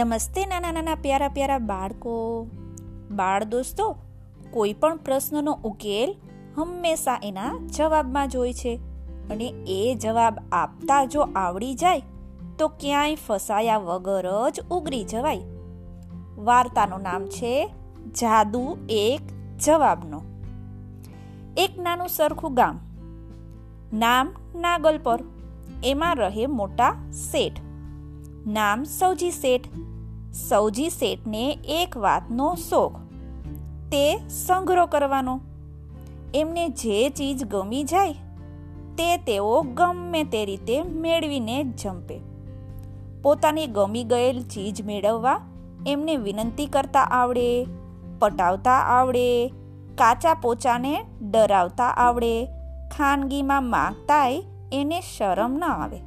નમસ્તે નાના નાના પ્યારા પ્યારા બાળકો બાળ દોસ્તો કોઈ પણ પ્રશ્નનો ઉકેલ હંમેશા એના જવાબમાં જ હોય છે. અને એ જવાબ આપતા જો આવડી જાય, તો ક્યાંય ફસાયા વગર જ ઉગરી જવાય. વાર્તાનું નામ છે જાદુ એક જવાબનો. એક નાનું સરખું ગામ. નામ નાગલ પર એમાં રહે મોટા શેઠ. નામ સૌજી શેઠ. સૌજી શેઠને એક વાતનો શોખ. તે સંગ્રહ કરવાનો. એમને જે ચીજ ગમી જાય, તે તેઓ ગમે તે રીતે મેળવીને જંપે. પોતાની ગમી ગયેલ ચીજ મેળવવા એમને વિનંતી કરતા આવડે, પટાવતા આવડે, કાચા પોચાને ડરાવતા આવડે, ખાનગીમાં માગતાય એને શરમ ન આવે.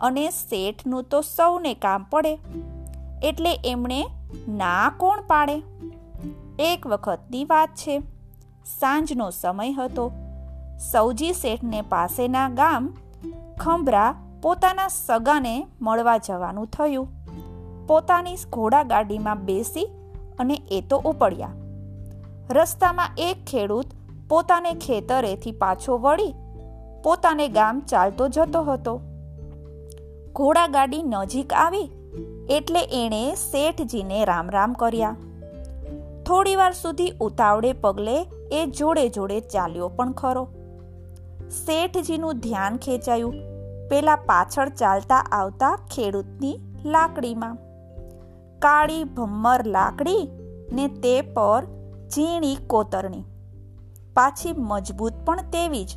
અને શેઠનું તો સૌને કામ પડે. એટલે એમણે ના કોણ પાડે? એક વખતની વાત છે. સાંજનો સમય હતો. સૌજી શેઠને પાસેના ગામ ખંભરા પોતાના સગાને મળવા જવાનું થયું. પોતાની ઘોડાગાડીમાં બેસી અને એ તો ઉપડ્યા. રસ્તામાં એક ખેડૂત પોતાને ખેતરેથી પાછો વળી પોતાને ગામ ચાલતો જતો હતો. ઘોડાગાડી નજીક આવી એટલે એણે શેઠજીને રામ રામ કર્યા. થોડીવાર સુધી ઉતાવળે પગલે એ જોડે જોડે ચાલ્યો પણ ખરો. શેઠજીનું ધ્યાન ખેંચાયું. પેલા પાછળ ચાલતા આવતા ખેડૂતની લાકડીમાં. કાળી ભમ્મર લાકડી ને તે પર ઝીણી કોતરણી. પાછી મજબૂત પણ તેવી જ.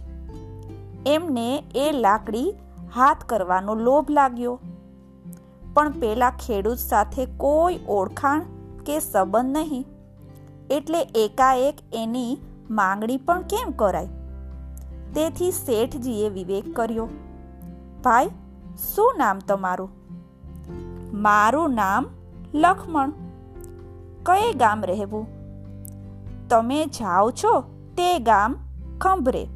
એમને એ લાકડી હાથ કરવાનો લોભ લાગ્યો. પણ પેલા ખેડૂત સાથે કોઈ ઓળખાણ કે સંબંધ નહીં. એટલે એકાએક એની માંગણી પણ કેમ કરાય તેથી શેઠજીએ વિવેક કર્યો, ભાઈ, શું નામ તમારું? મારું નામ લખમણ. કયે ગામ રહેવું? તમે જાઓ છો તે ગામ ખંભરે.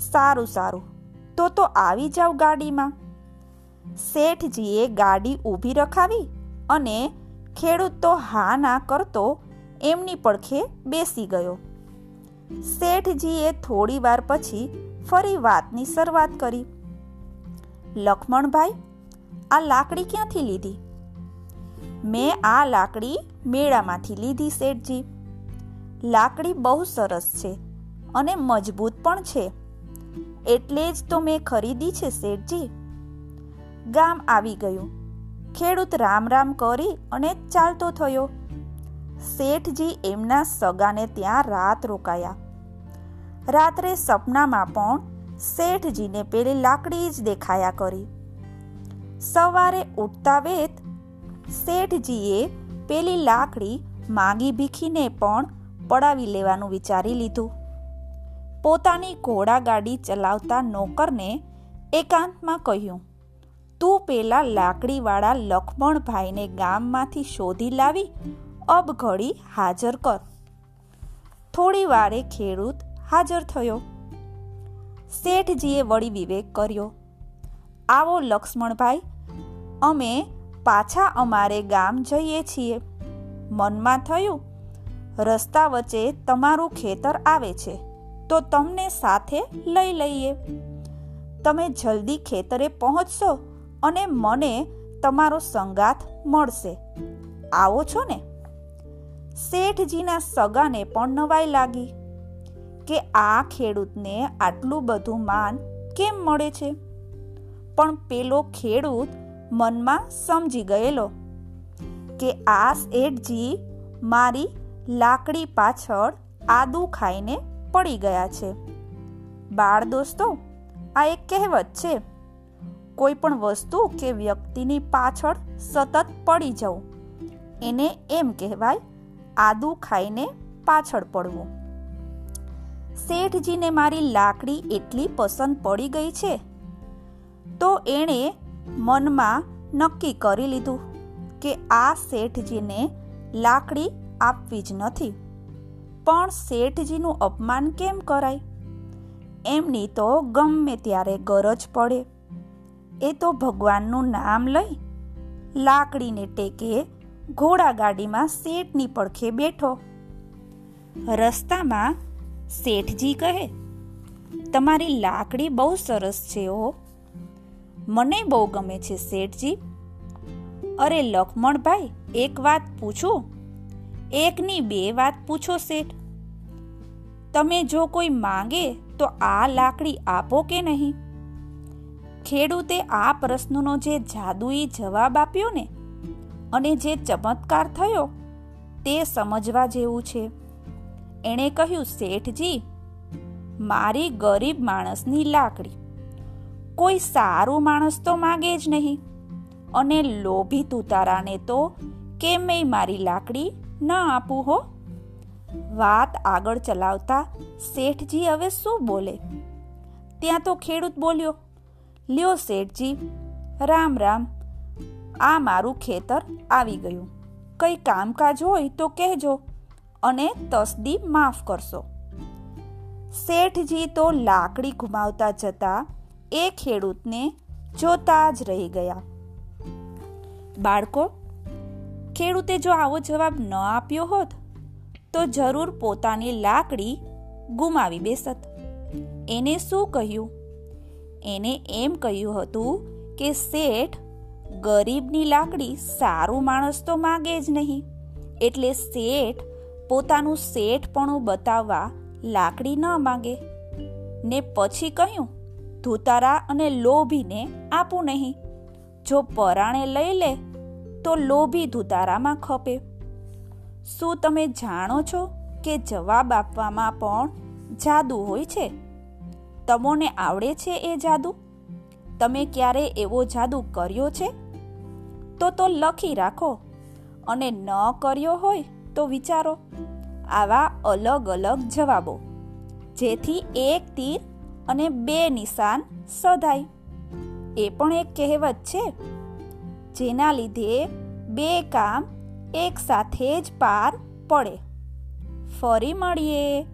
સારું સારું. તો તો આવી જાવ ગાડીમાં. શેઠજીએ ગાડી ઊભી રખાવી અને ખેડૂત તો હા ના કરતો એમની પડખે બેસી ગયો. શેઠજીએ થોડી વાર પછી ફરી વાતની શરૂઆત કરી. લખમણભાઈ, આ લાકડી ક્યાંથી લીધી? મેં આ લાકડી મેળામાંથી લીધી, શેઠજી. લાકડી બહુ સરસ છે અને મજબૂત પણ છે. એટલે જ તો મેં ખરીદી છે, શેઠજી. ગામ આવી ગયું. ખેડૂત રામ રામ કરી અને ચાલતો થયો. શેઠજી એમના સગાને ત્યાં રાત રોકાયા. રાત્રે સપનામાં પણ શેઠજીને પેલી લાકડી જ દેખાયા કરી. સવારે ઉઠતા વેત શેઠજીએ પેલી લાકડી માંગી ભીખીને પણ પડાવી લેવાનું વિચારી લીધું. પોતાની ઘોડાગાડી ચલાવતા નોકરને એકાંતમાં કહ્યું તું પેલા લાકડીવાળા લખમણભાઈને ગામમાંથી શોધી લાવી અબઘડી હાજર કર. થોડી વારે ખેડૂત હાજર થયો. શેઠજીએ વળી વિવેક કર્યો, આવો લક્ષ્મણભાઈ, અમે પાછા અમારે ગામ જઈએ છીએ. મનમાં થયું, રસ્તા વચ્ચે તમારું ખેતર આવે છે, તો તમને સાથે લઈ લઈએ. તમે જલ્દી ખેતરે પહોંચશો. અને મને તમારો સંગાથ મળશે. આવો છો ને? શેઠજીના સગાને પણ નવાઈ લાગી કે આ ખેડૂતને આટલું બધું માન કેમ મળે છે? પણ પેલો ખેડૂત મનમાં સમજી ગયેલો કે આ શેઠજી મારી લાકડી પાછળ આદુ ખાઈને પડી ગયા છે. બાળ દોસ્તો, આ એક કહેવત છે. કોઈ પણ વસ્તુ કે વ્યક્તિની પાછળ સતત પડી જવું. એને એમ કહેવાય, આદુ ખાઈને પાછળ પડવું. શેઠજીને મારી લાકડી એટલી પસંદ પડી ગઈ છે, તો એણે મનમાં નક્કી કરી લીધું કે આ શેઠજીને લાકડી આપવી જ નથી. પણ શેઠજીનું અપમાન કેમ કરાય? એમની તો ગમે ત્યારે ગરજ પડે. એ તો ભગવાનનું નામ લઈ લાકડીને ટેકે ઘોડા ગાડીમાં શેઠની પડખે બેઠો. રસ્તામાં શેઠજી કહે, તમારી લાકડી બહુ સરસ છે ઓ મને બહુ ગમે છે શેઠજી. અરે લખમણભાઈ એક વાત પૂછું? એકની બે વાત પૂછો શેઠ. તમે જો કોઈ માંગે તો આ લાકડી આપો કે નહીં? ખેડૂતે આ પ્રશ્નનો જે જાદુઈ જવાબ આપ્યો ને, અને જે ચમત્કાર થયો, તે સમજવા જેવું છે. એણે કહ્યું, શેઠજી, મારી ગરીબ માણસની લાકડી. કોઈ સારું માણસ તો માગે જ નહીં, અને લોભી તુતારાને તો કેમેય મારી લાકડી ન આપું હો? વાત આગળ ચલાવતા શેઠજી હવે શું બોલે? ત્યાં તો ખેડૂત બોલ્યો લ્યો શેઠજી. રામ રામ. આ મારું ખેતર આવી ગયું. કંઈ કામકાજ હોય તો કહેજો અને તસદી માફ કરશો. શેઠજી તો લાકડી ઘુમાવતા જતા એ ખેડૂતને જોતા જ રહી ગયા. બાળકો, ખેડૂતે જો આવો જવાબ ન આપ્યો હોત, તો જરૂર પોતાની લાકડી ગુમાવી બેસત. એને શું કહ્યું? એને એમ કહ્યું હતું કે શેઠ, ગરીબની લાકડી સારું માણસ તો માગે જ નહીં. એટલે શેઠ પોતાનું શેઠપણું બતાવવા લાકડી ન માગે. ને પછી કહ્યું, ધૂતારા અને લોભીને આપું નહીં. જો પરાણે લઈ લે, તો લોભી ધુતારામાં ખપે. શું તમે જાણો છો કે જવાબ આપવામાં પણ જાદુ હોય છે? તમોને આવડે છે એ જાદુ? તમે ક્યારે એવો જાદુ કર્યો છે? તો તો લખી રાખો. અને ન કર્યો હોય તો વિચારો. આવા અલગ અલગ જવાબો. જેથી એક તીર અને બે નિશાન સધાય. એ પણ એક કહેવત છે. જેના લીધે બે કામ એક સાથે જ પાર પડે. ફરી મળીએ.